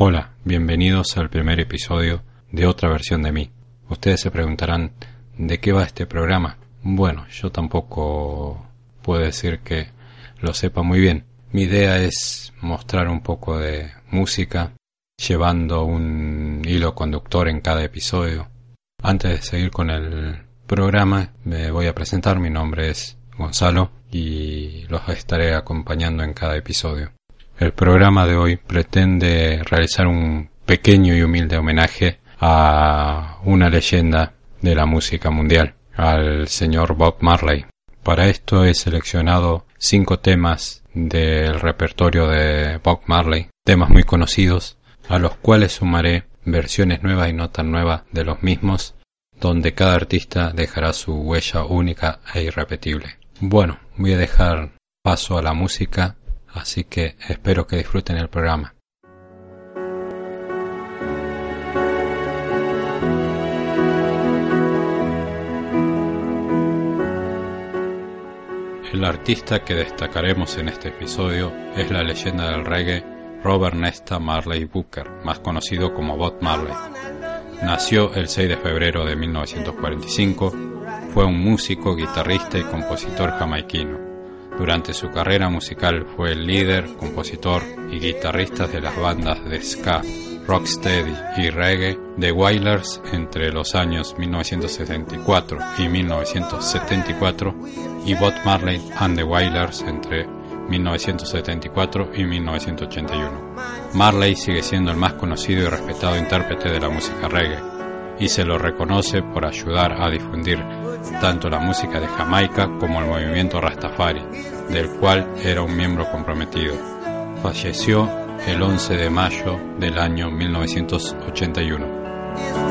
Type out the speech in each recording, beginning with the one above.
Hola, bienvenidos al primer episodio de otra versión de mí. Ustedes se preguntarán, ¿de qué va este programa? Bueno, yo tampoco puedo decir que lo sepa muy bien. Mi idea es mostrar un poco de música, llevando un hilo conductor en cada episodio. Antes de seguir con el programa, me voy a presentar. Mi nombre es Gonzalo y los estaré acompañando en cada episodio. El programa de hoy pretende realizar un pequeño y humilde homenaje a una leyenda de la música mundial, al señor Bob Marley. Para esto he seleccionado cinco temas del repertorio de Bob Marley, temas muy conocidos, a los cuales sumaré versiones nuevas y no tan nuevas de los mismos, donde cada artista dejará su huella única e irrepetible. Bueno, voy a dejar paso a la música así que espero que disfruten el programa. El artista que destacaremos en este episodio es la leyenda del reggae Robert Nesta Marley Booker, más conocido como Bob Marley. Nació el 6 de febrero de 1945, fue un músico, guitarrista y compositor jamaiquino. Durante su carrera musical fue el líder, compositor y guitarrista de las bandas de ska, rocksteady y reggae The Wailers entre los años 1974 y 1974 y Bob Marley and the Wailers entre 1974 y 1981. Marley sigue siendo el más conocido y respetado intérprete de la música reggae y se lo reconoce por ayudar a difundir tanto la música de Jamaica como el movimiento Rastafari, del cual era un miembro comprometido. Falleció el 11 de mayo del año 1981.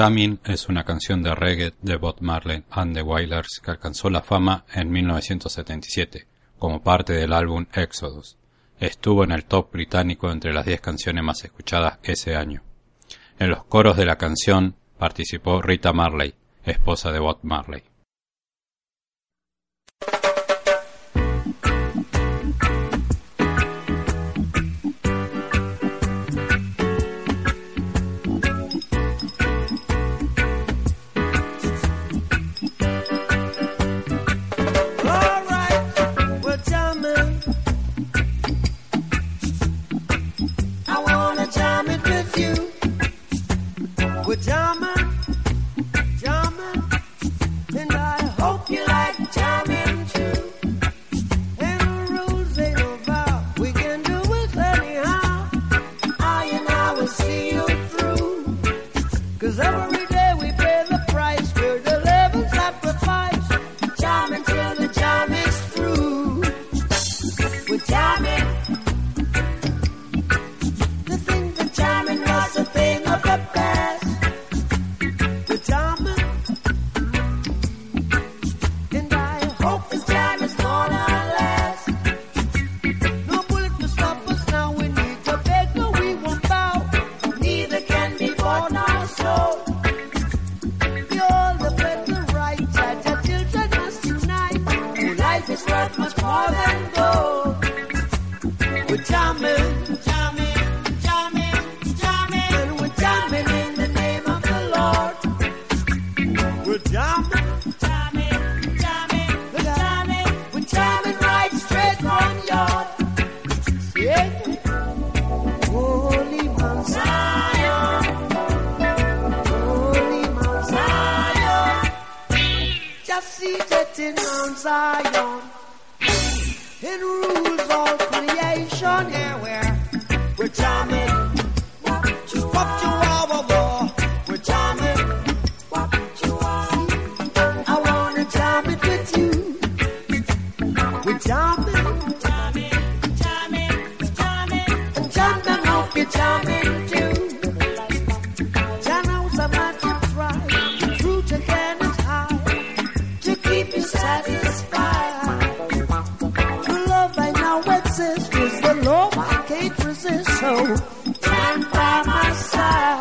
Jamin es una canción de reggae de Bob Marley and the Wailers que alcanzó la fama en 1977 como parte del álbum Exodus. Estuvo en el top británico entre las 10 canciones más escuchadas ese año. En los coros de la canción participó Rita Marley, esposa de Bob Marley. This is the love I can't resist. So stand by my side.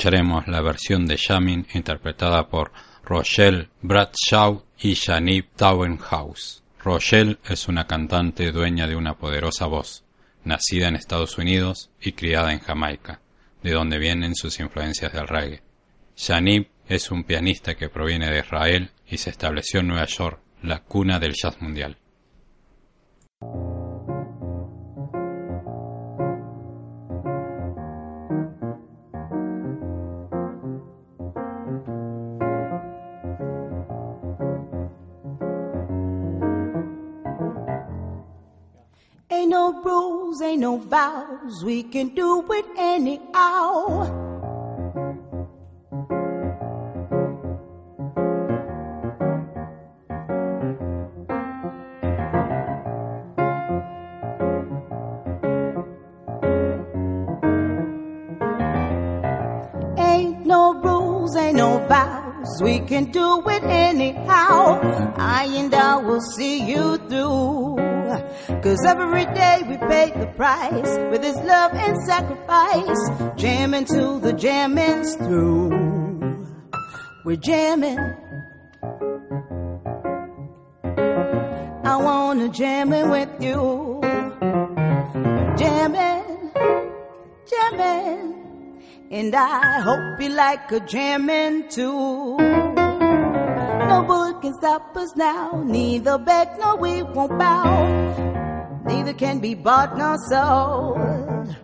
Escucharemos la versión de Jamming interpretada por Rochelle Bradshaw y Janib Tauenhaus. Rochelle es una cantante dueña de una poderosa voz, nacida en Estados Unidos y criada en Jamaica, de donde vienen sus influencias del reggae. Janib es un pianista que proviene de Israel y se estableció en Nueva York, la cuna del jazz mundial. No vows. We can do it anyhow. Ain't no rules, ain't no vows. We can do it anyhow. I and I will see you through. Cause every day we pay the price with his love and sacrifice. Jamming till the jamming's through. We're jamming. I wanna jam it with you. Jamming, jamming. And I hope you like a jamming too. No bullet can stop us now. Neither beg nor we won't bow. Neither can be bought nor sold.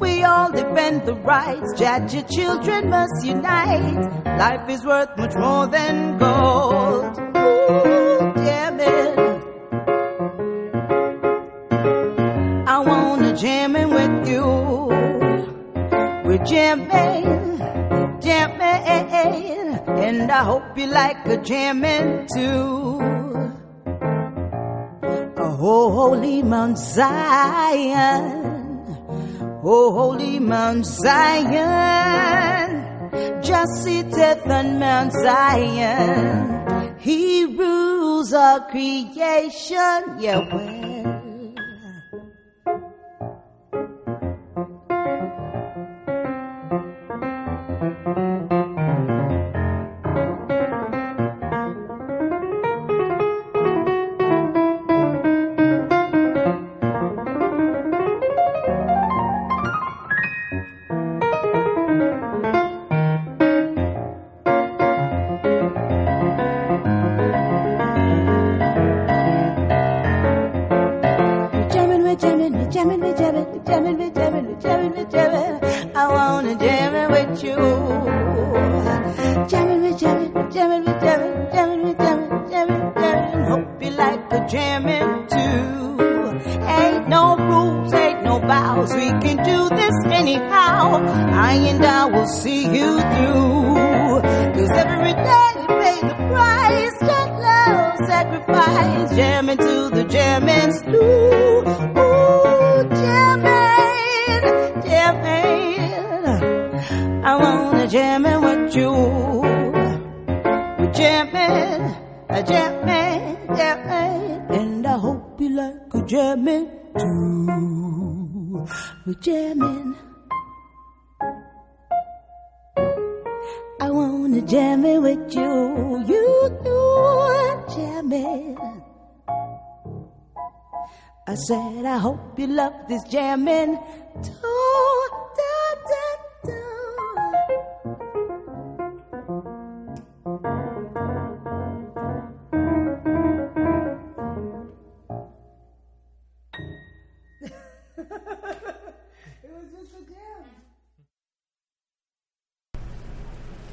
We all defend the rights. Judge your children must unite. Life is worth much more than gold. Ooh, damn it. I wanna jam in with you. We're jamming, jamming and I hope you like a jamming too. Oh, holy Mount Zion, oh, holy Mount Zion, just sitteth on Mount Zion. He rules all creation, yeah, well.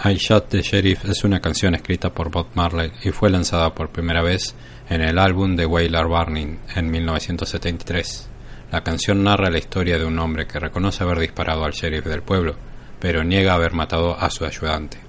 I Shot the Sheriff es una canción escrita por Bob Marley y fue lanzada por primera vez en el álbum de Wailer Burning en 1973. La canción narra la historia de un hombre que reconoce haber disparado al sheriff del pueblo, pero niega haber matado a su ayudante.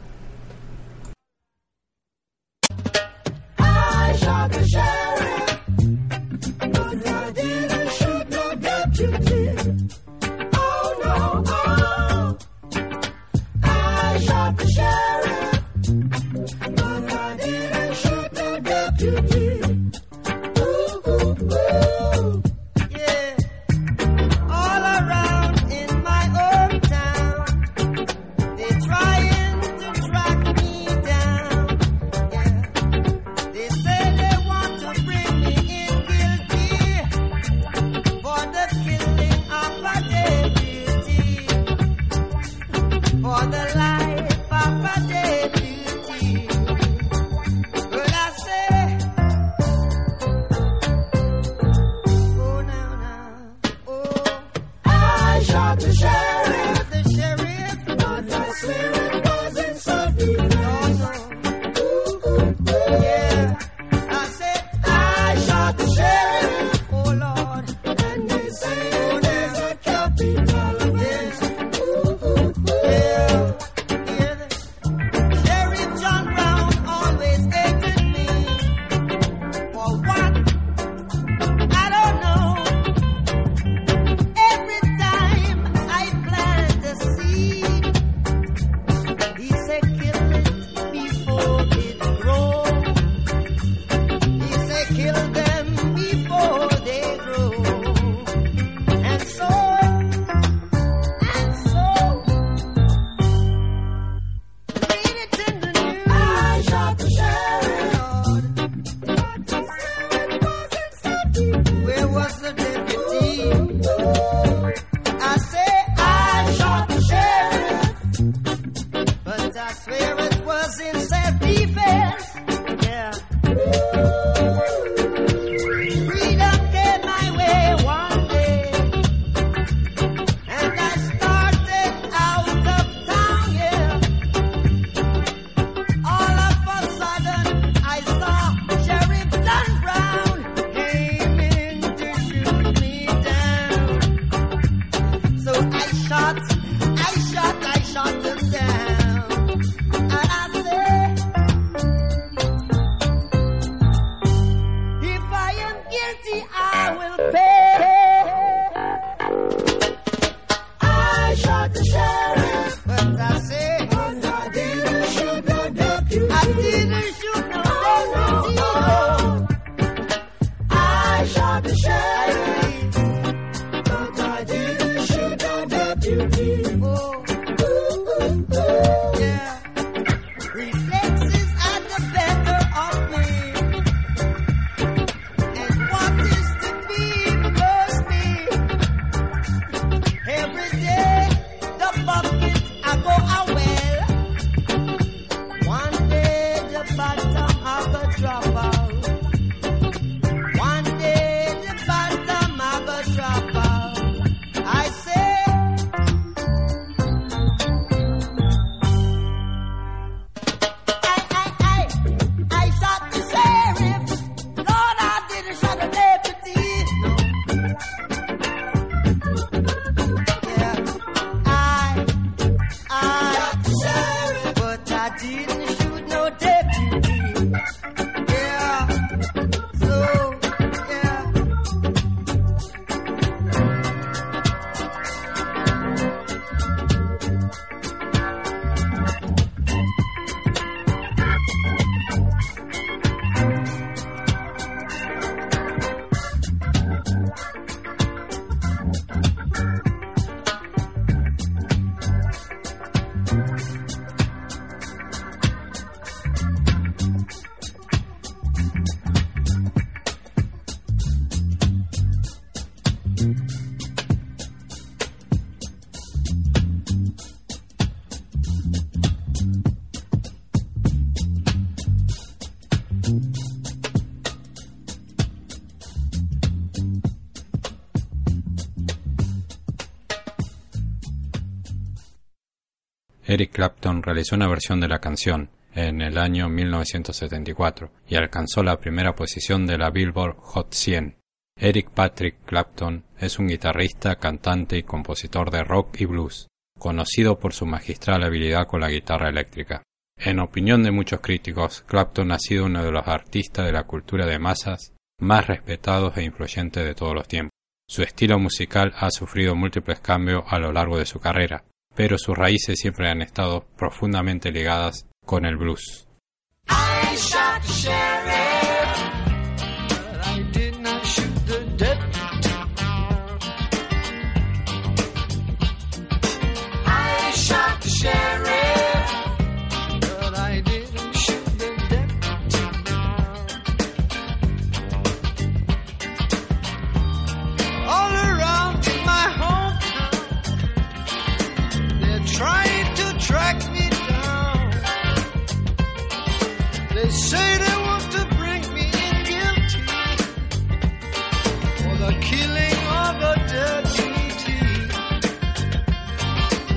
Eric Clapton realizó una versión de la canción en el año 1974 y alcanzó la primera posición de la Billboard Hot 100. Eric Patrick Clapton es un guitarrista, cantante y compositor de rock y blues, conocido por su magistral habilidad con la guitarra eléctrica. En opinión de muchos críticos, Clapton ha sido uno de los artistas de la cultura de masas más respetados e influyentes de todos los tiempos. Su estilo musical ha sufrido múltiples cambios a lo largo de su carrera, pero sus raíces siempre han estado profundamente ligadas con el blues.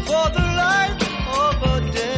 for the life of a day.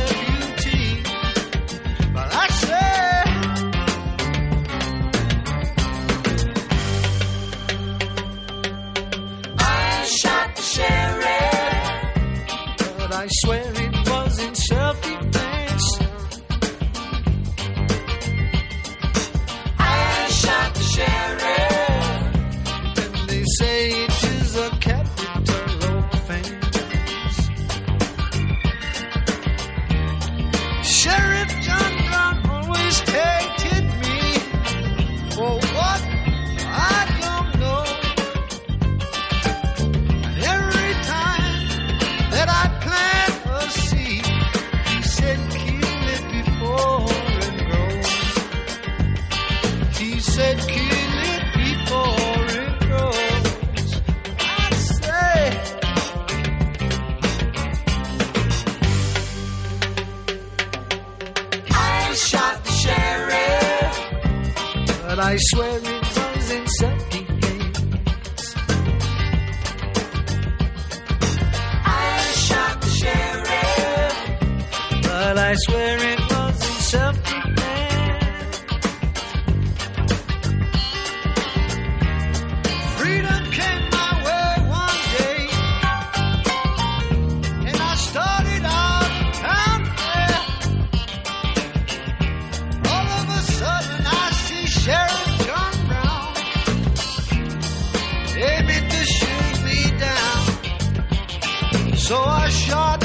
I shot,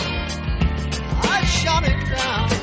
I shot it down.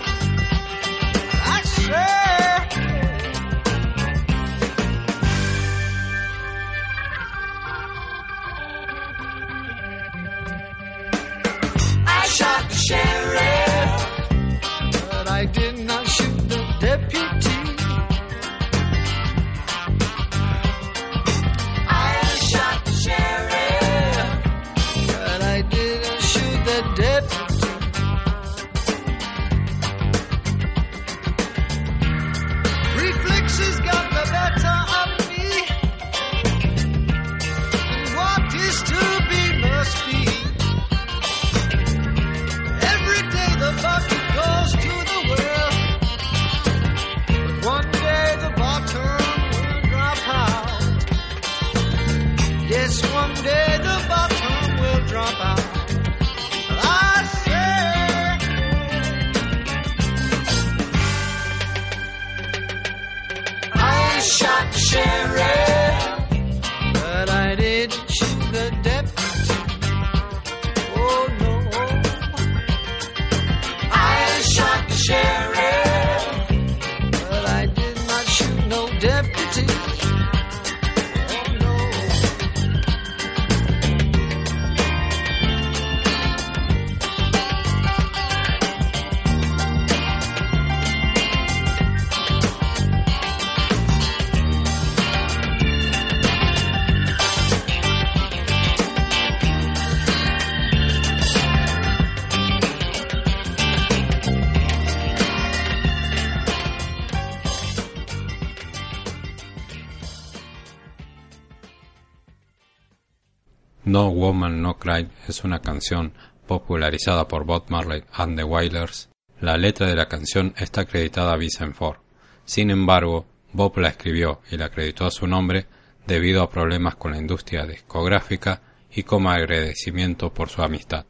No Woman No Cry es una canción popularizada por Bob Marley and the Wailers, la letra de la canción está acreditada a Vincent Ford. Sin embargo, Bob la escribió y la acreditó a su nombre debido a problemas con la industria discográfica y como agradecimiento por su amistad.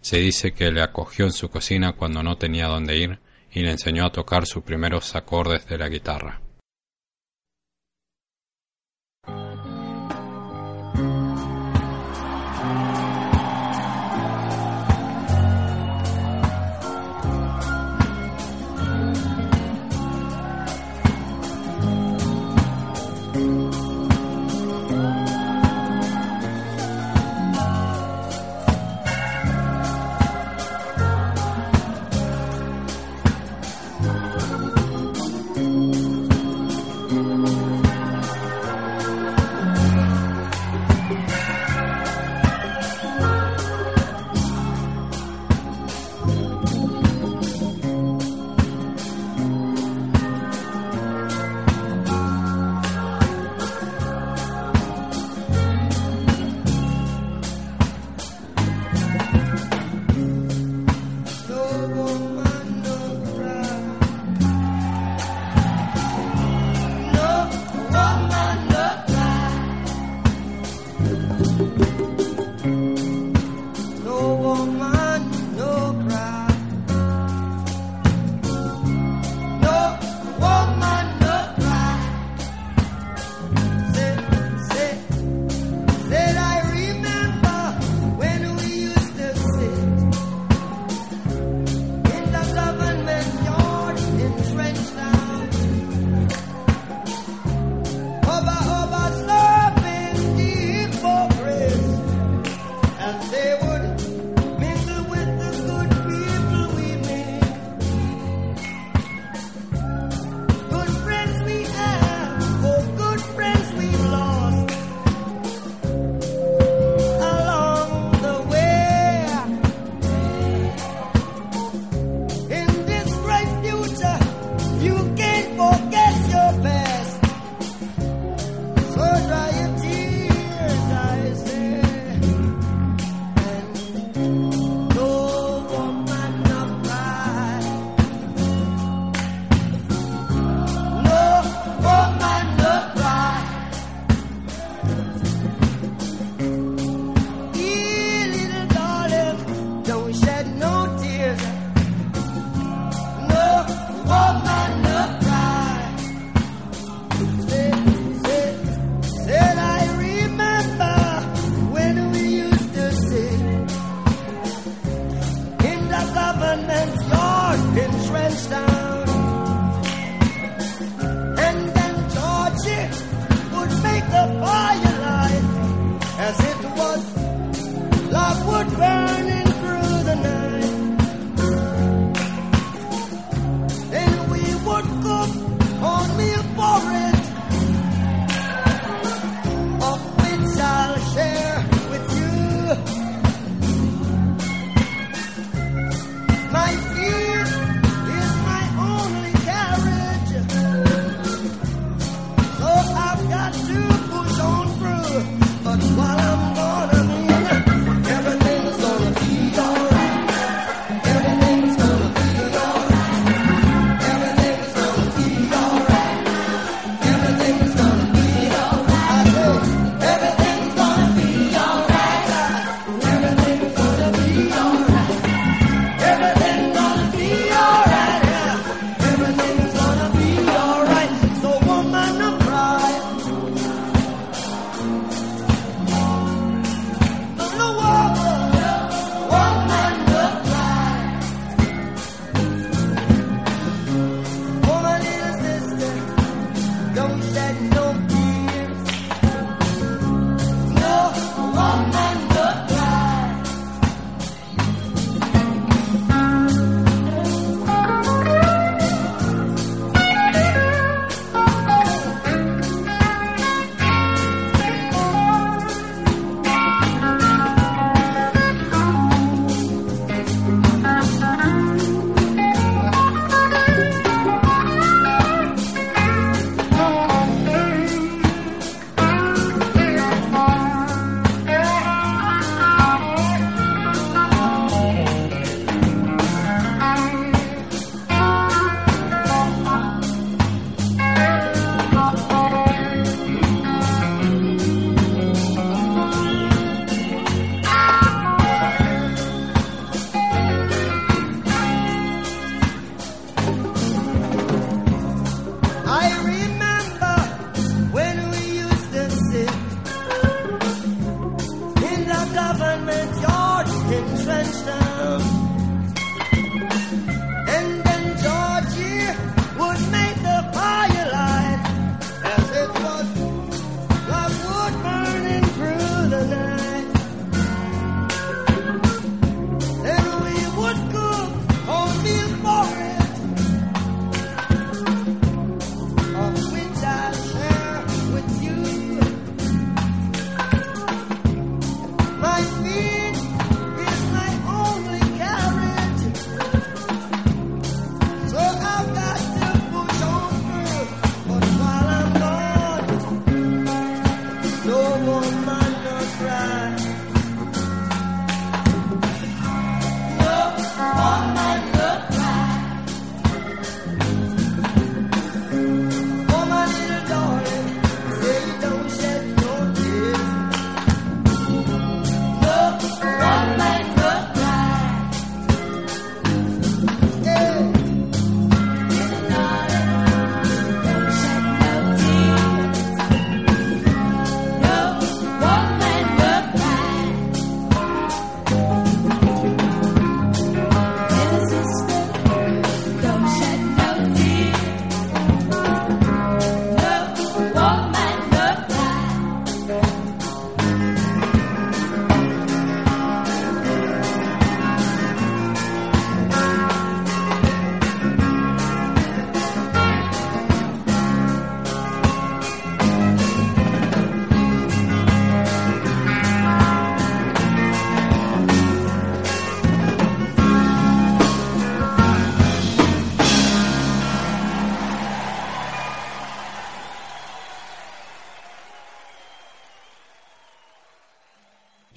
Se dice que le acogió en su cocina cuando no tenía dónde ir y le enseñó a tocar sus primeros acordes de la guitarra.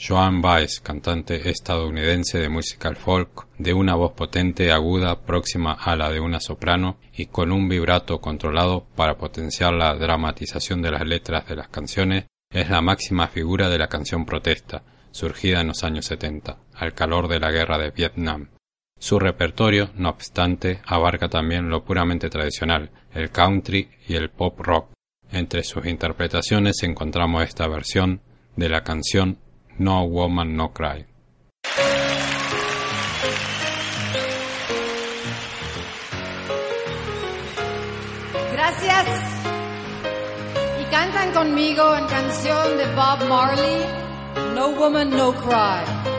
Joan Baez, cantante estadounidense de musical folk, de una voz potente, aguda, próxima a la de una soprano y con un vibrato controlado para potenciar la dramatización de las letras de las canciones, es la máxima figura de la canción protesta, surgida en los años 70, al calor de la guerra de Vietnam. Su repertorio, no obstante, abarca también lo puramente tradicional, el country y el pop rock. Entre sus interpretaciones encontramos esta versión de la canción No Woman No Cry. Gracias. Y cantan conmigo en canción de Bob Marley, No Woman No Cry.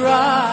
cry.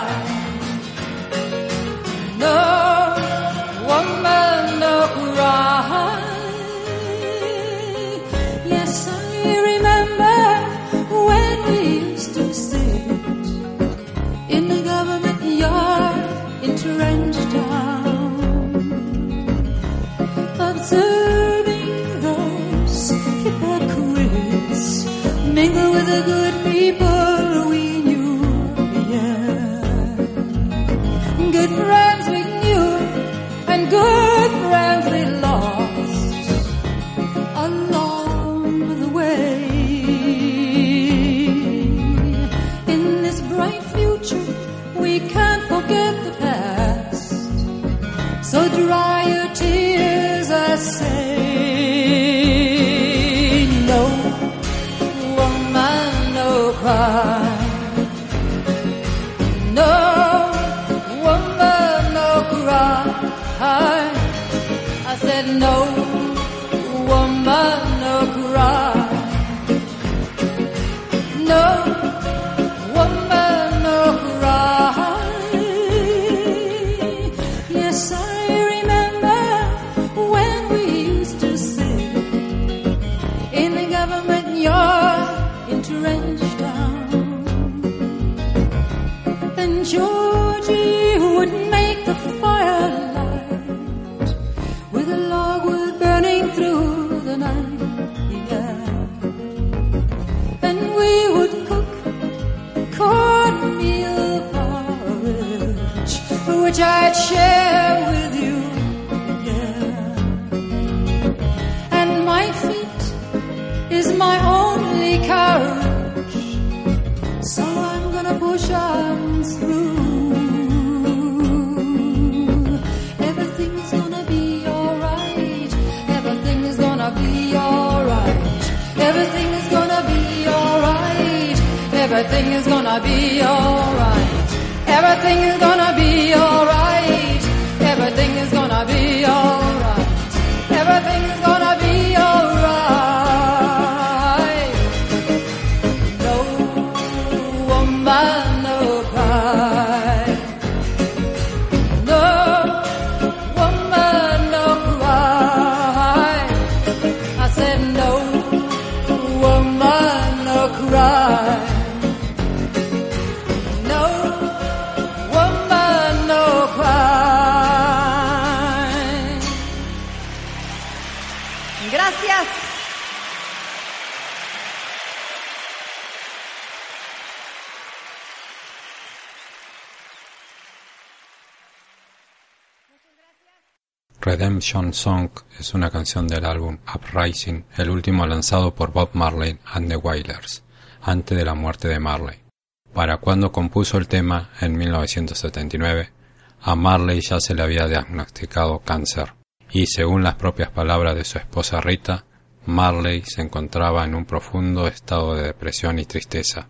Everything is gonna be alright. Everything is gonna be alright. Song es una canción del álbum Uprising, el último lanzado por Bob Marley and the Wailers, antes de la muerte de Marley. Para cuando compuso el tema, en 1979, a Marley ya se le había diagnosticado cáncer, y según las propias palabras de su esposa Rita, Marley se encontraba en un profundo estado de depresión y tristeza.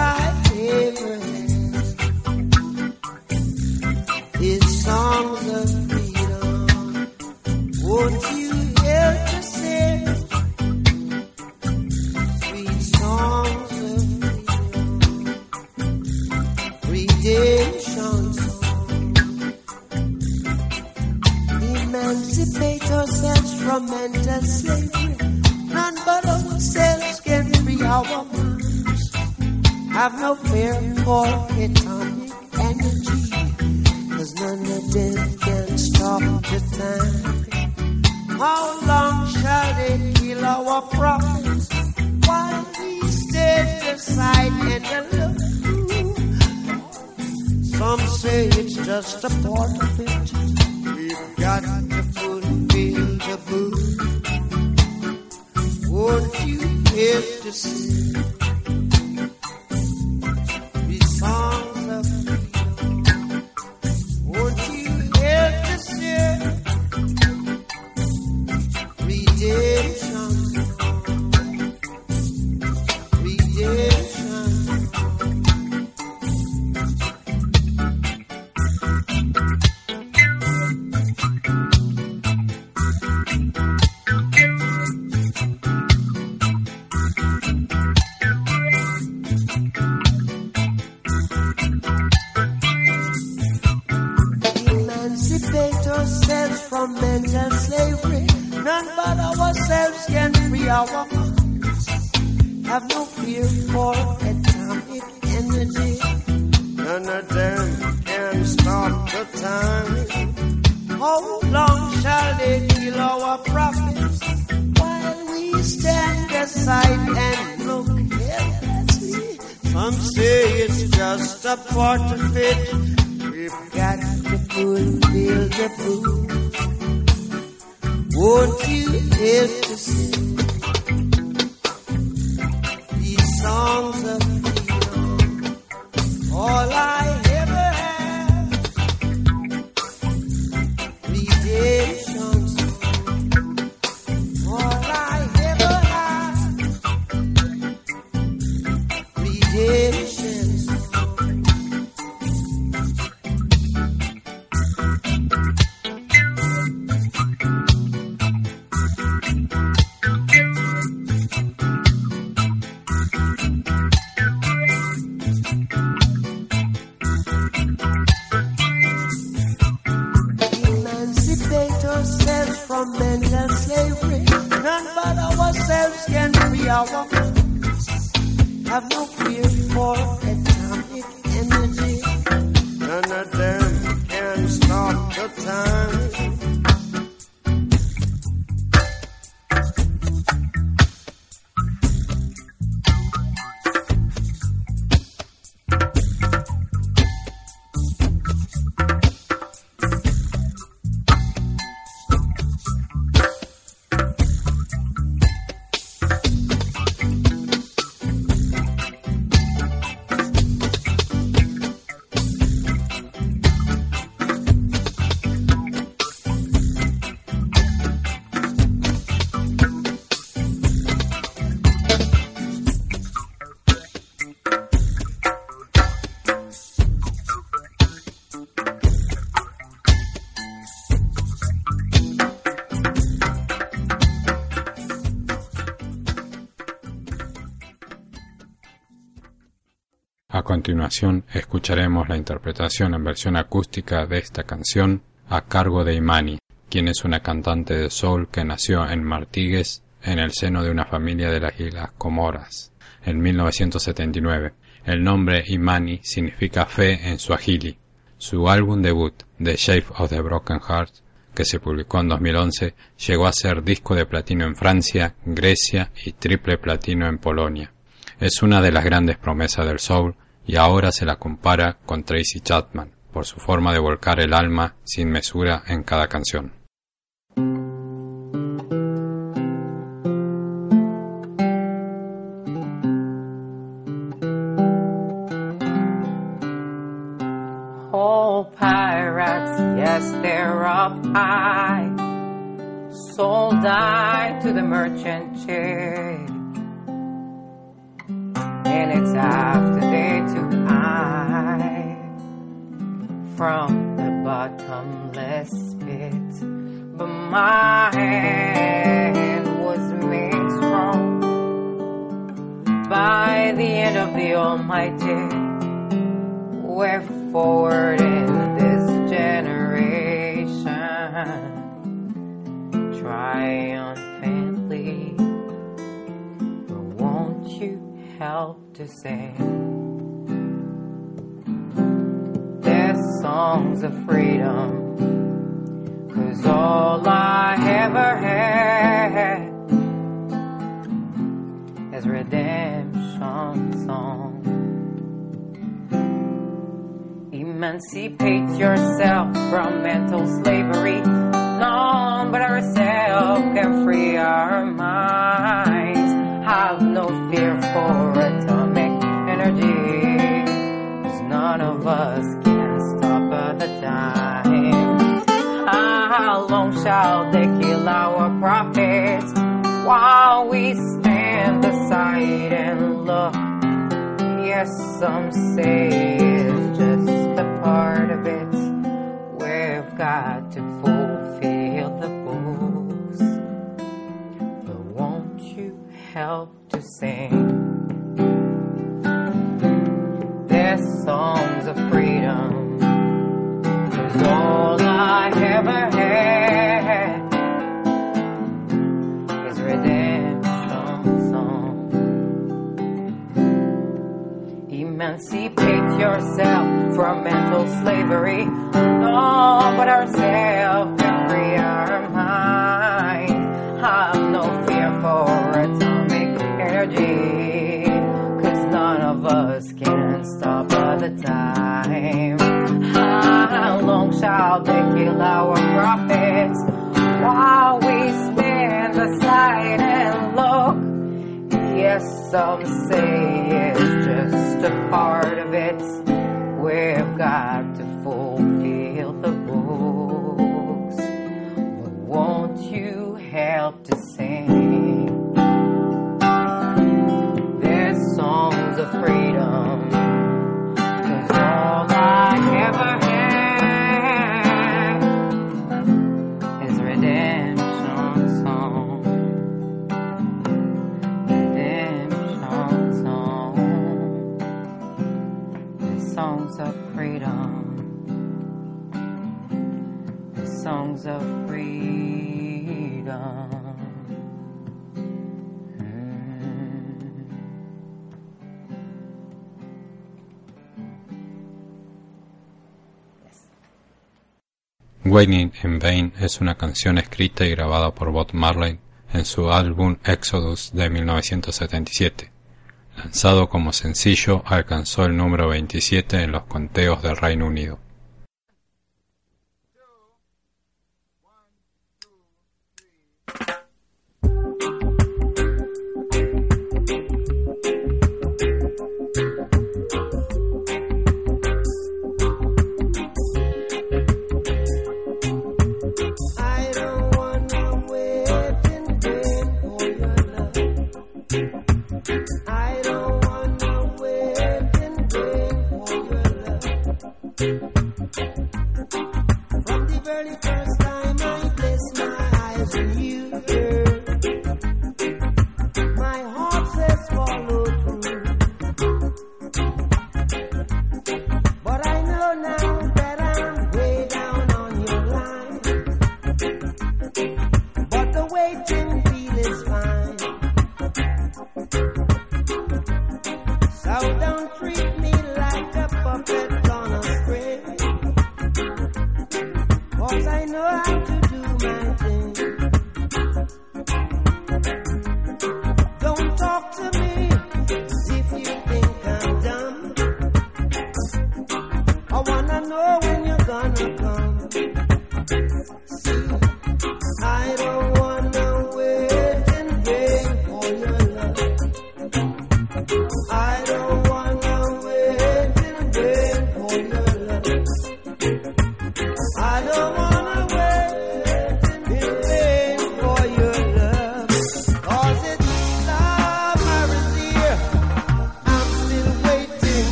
Emancipate ourselves from mental slavery. None but ourselves can free our minds. Have no fear for atomic energy. None of them can stop the time. How long shall they kill our prophets while we stand aside and look helplessly? Some say it's just a part of it. We've got fulfill. Won't you help to sing these songs of continuación escucharemos la interpretación en versión acústica de esta canción a cargo de Imani, quien es una cantante de soul que nació en Martigues en el seno de una familia de las Islas Comoras en 1979. El nombre Imani significa fe en suajili. Su álbum debut, The Shape of the Broken Heart, que se publicó en 2011, llegó a ser disco de platino en Francia, Grecia y triple platino en Polonia. Es una de las grandes promesas del soul y ahora se la compara con Tracy Chapman, por su forma de volcar el alma sin mesura en cada canción. Oh, pirates, yes, they're up high. Sold I to the merchant chick. And it's after from the bottomless pit. But my hand was made strong by the end of the Almighty we're forward in this generation triumphantly. But won't you help to sing songs of freedom? Cause all I ever had is redemption song. Emancipate yourself from mental slavery. None but ourselves can free our minds. Have no fear for atomic energy. Cause none of us How long shall they kill our prophets while we stand aside and look? Yes, some say it's just a part of it. We've got to fulfill the books. But won't you help to sing their songs of Emancipate yourself from mental slavery. No, but ourselves can free our minds. Have no fear for atomic energy. Cause none of us can stop the time. How long shall they kill our prophets while we stand aside and look? Yes, some say Waiting in Vain es una canción escrita y grabada por Bob Marley en su álbum Exodus de 1977. Lanzado como sencillo, alcanzó el número 27 en los conteos del Reino Unido.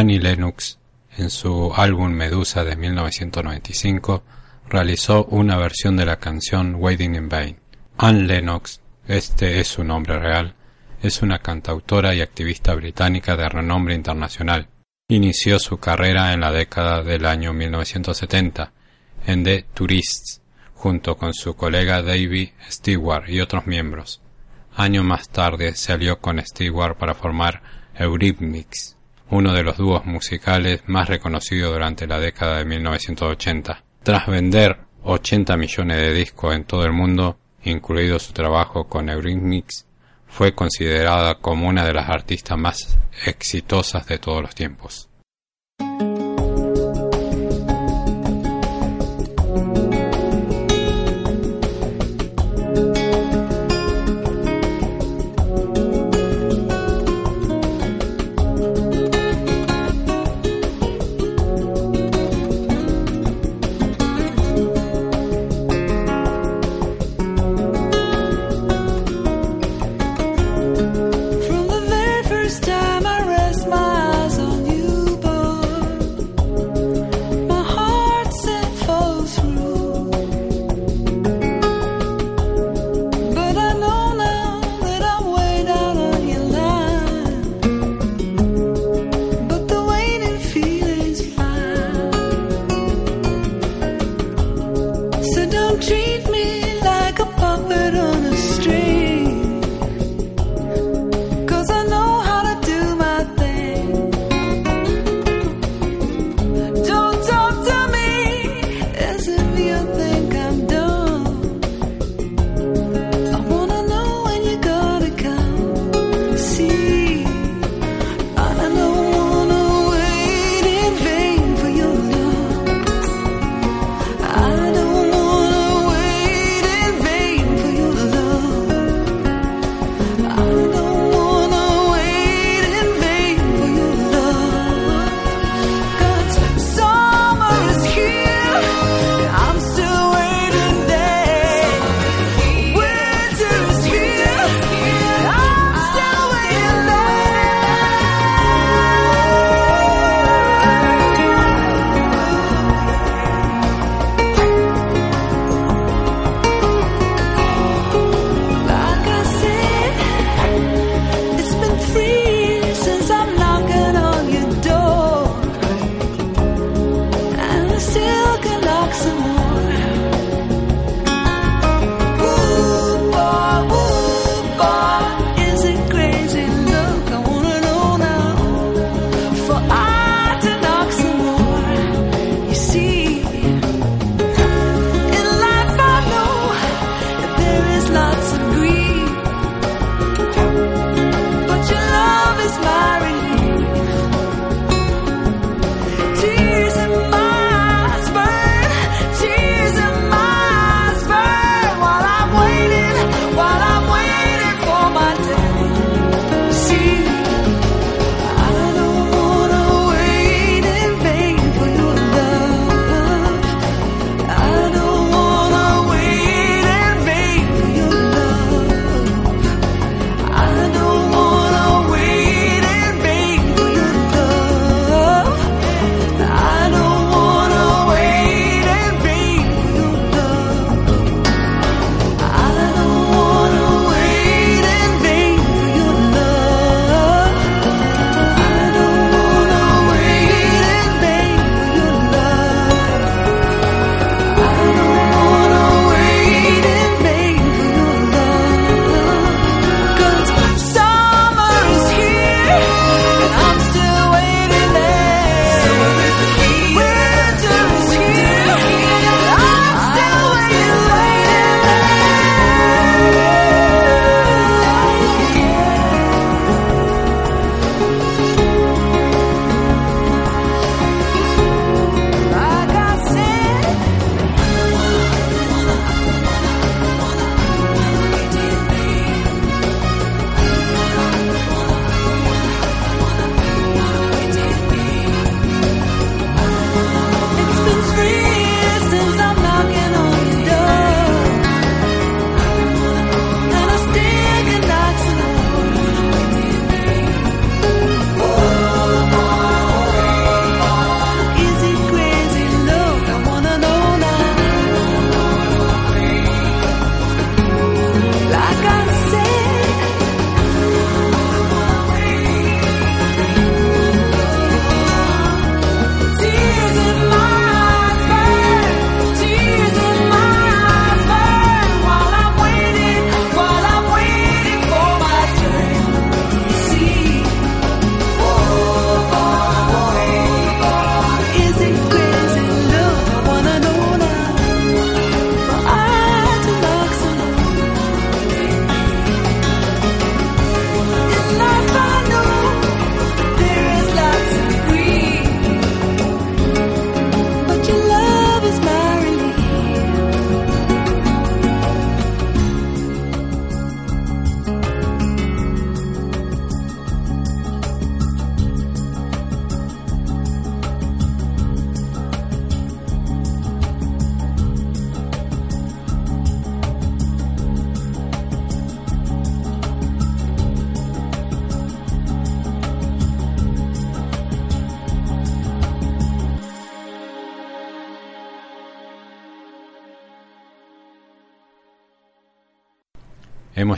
Annie Lennox, en su álbum Medusa de 1995, realizó una versión de la canción Waiting in Vain. Anne Lennox, este es su nombre real, es una cantautora y activista británica de renombre internacional. Inició su carrera en la década del año 1970 en The Tourists, junto con su colega Davey Stewart y otros miembros. Años más tarde se alió con Stewart para formar Eurythmics, uno de los dúos musicales más reconocidos durante la década de 1980. Tras vender 80 millones de discos en todo el mundo, incluido su trabajo con Eurythmics, fue considerada como una de las artistas más exitosas de todos los tiempos.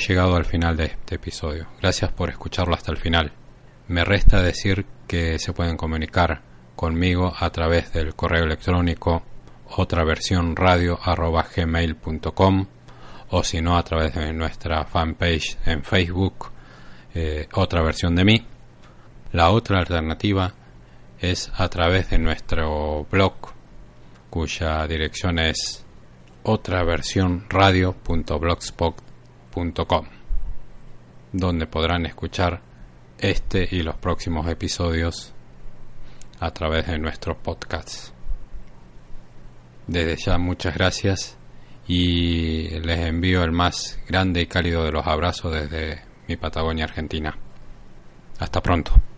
Llegado al final de este episodio. Gracias por escucharlo hasta el final. Me resta decir que se pueden comunicar conmigo a través del correo electrónico otra versión gmail.com o si no a través de nuestra fanpage en Facebook eh, otra versión de mí la otra alternativa es a través de nuestro blog cuya dirección es otra versión radio.blogspot.com donde podrán escuchar este y los próximos episodios a través de nuestros podcasts. Desde ya muchas gracias y les envío el más grande y cálido de los abrazos desde mi Patagonia Argentina. Hasta pronto.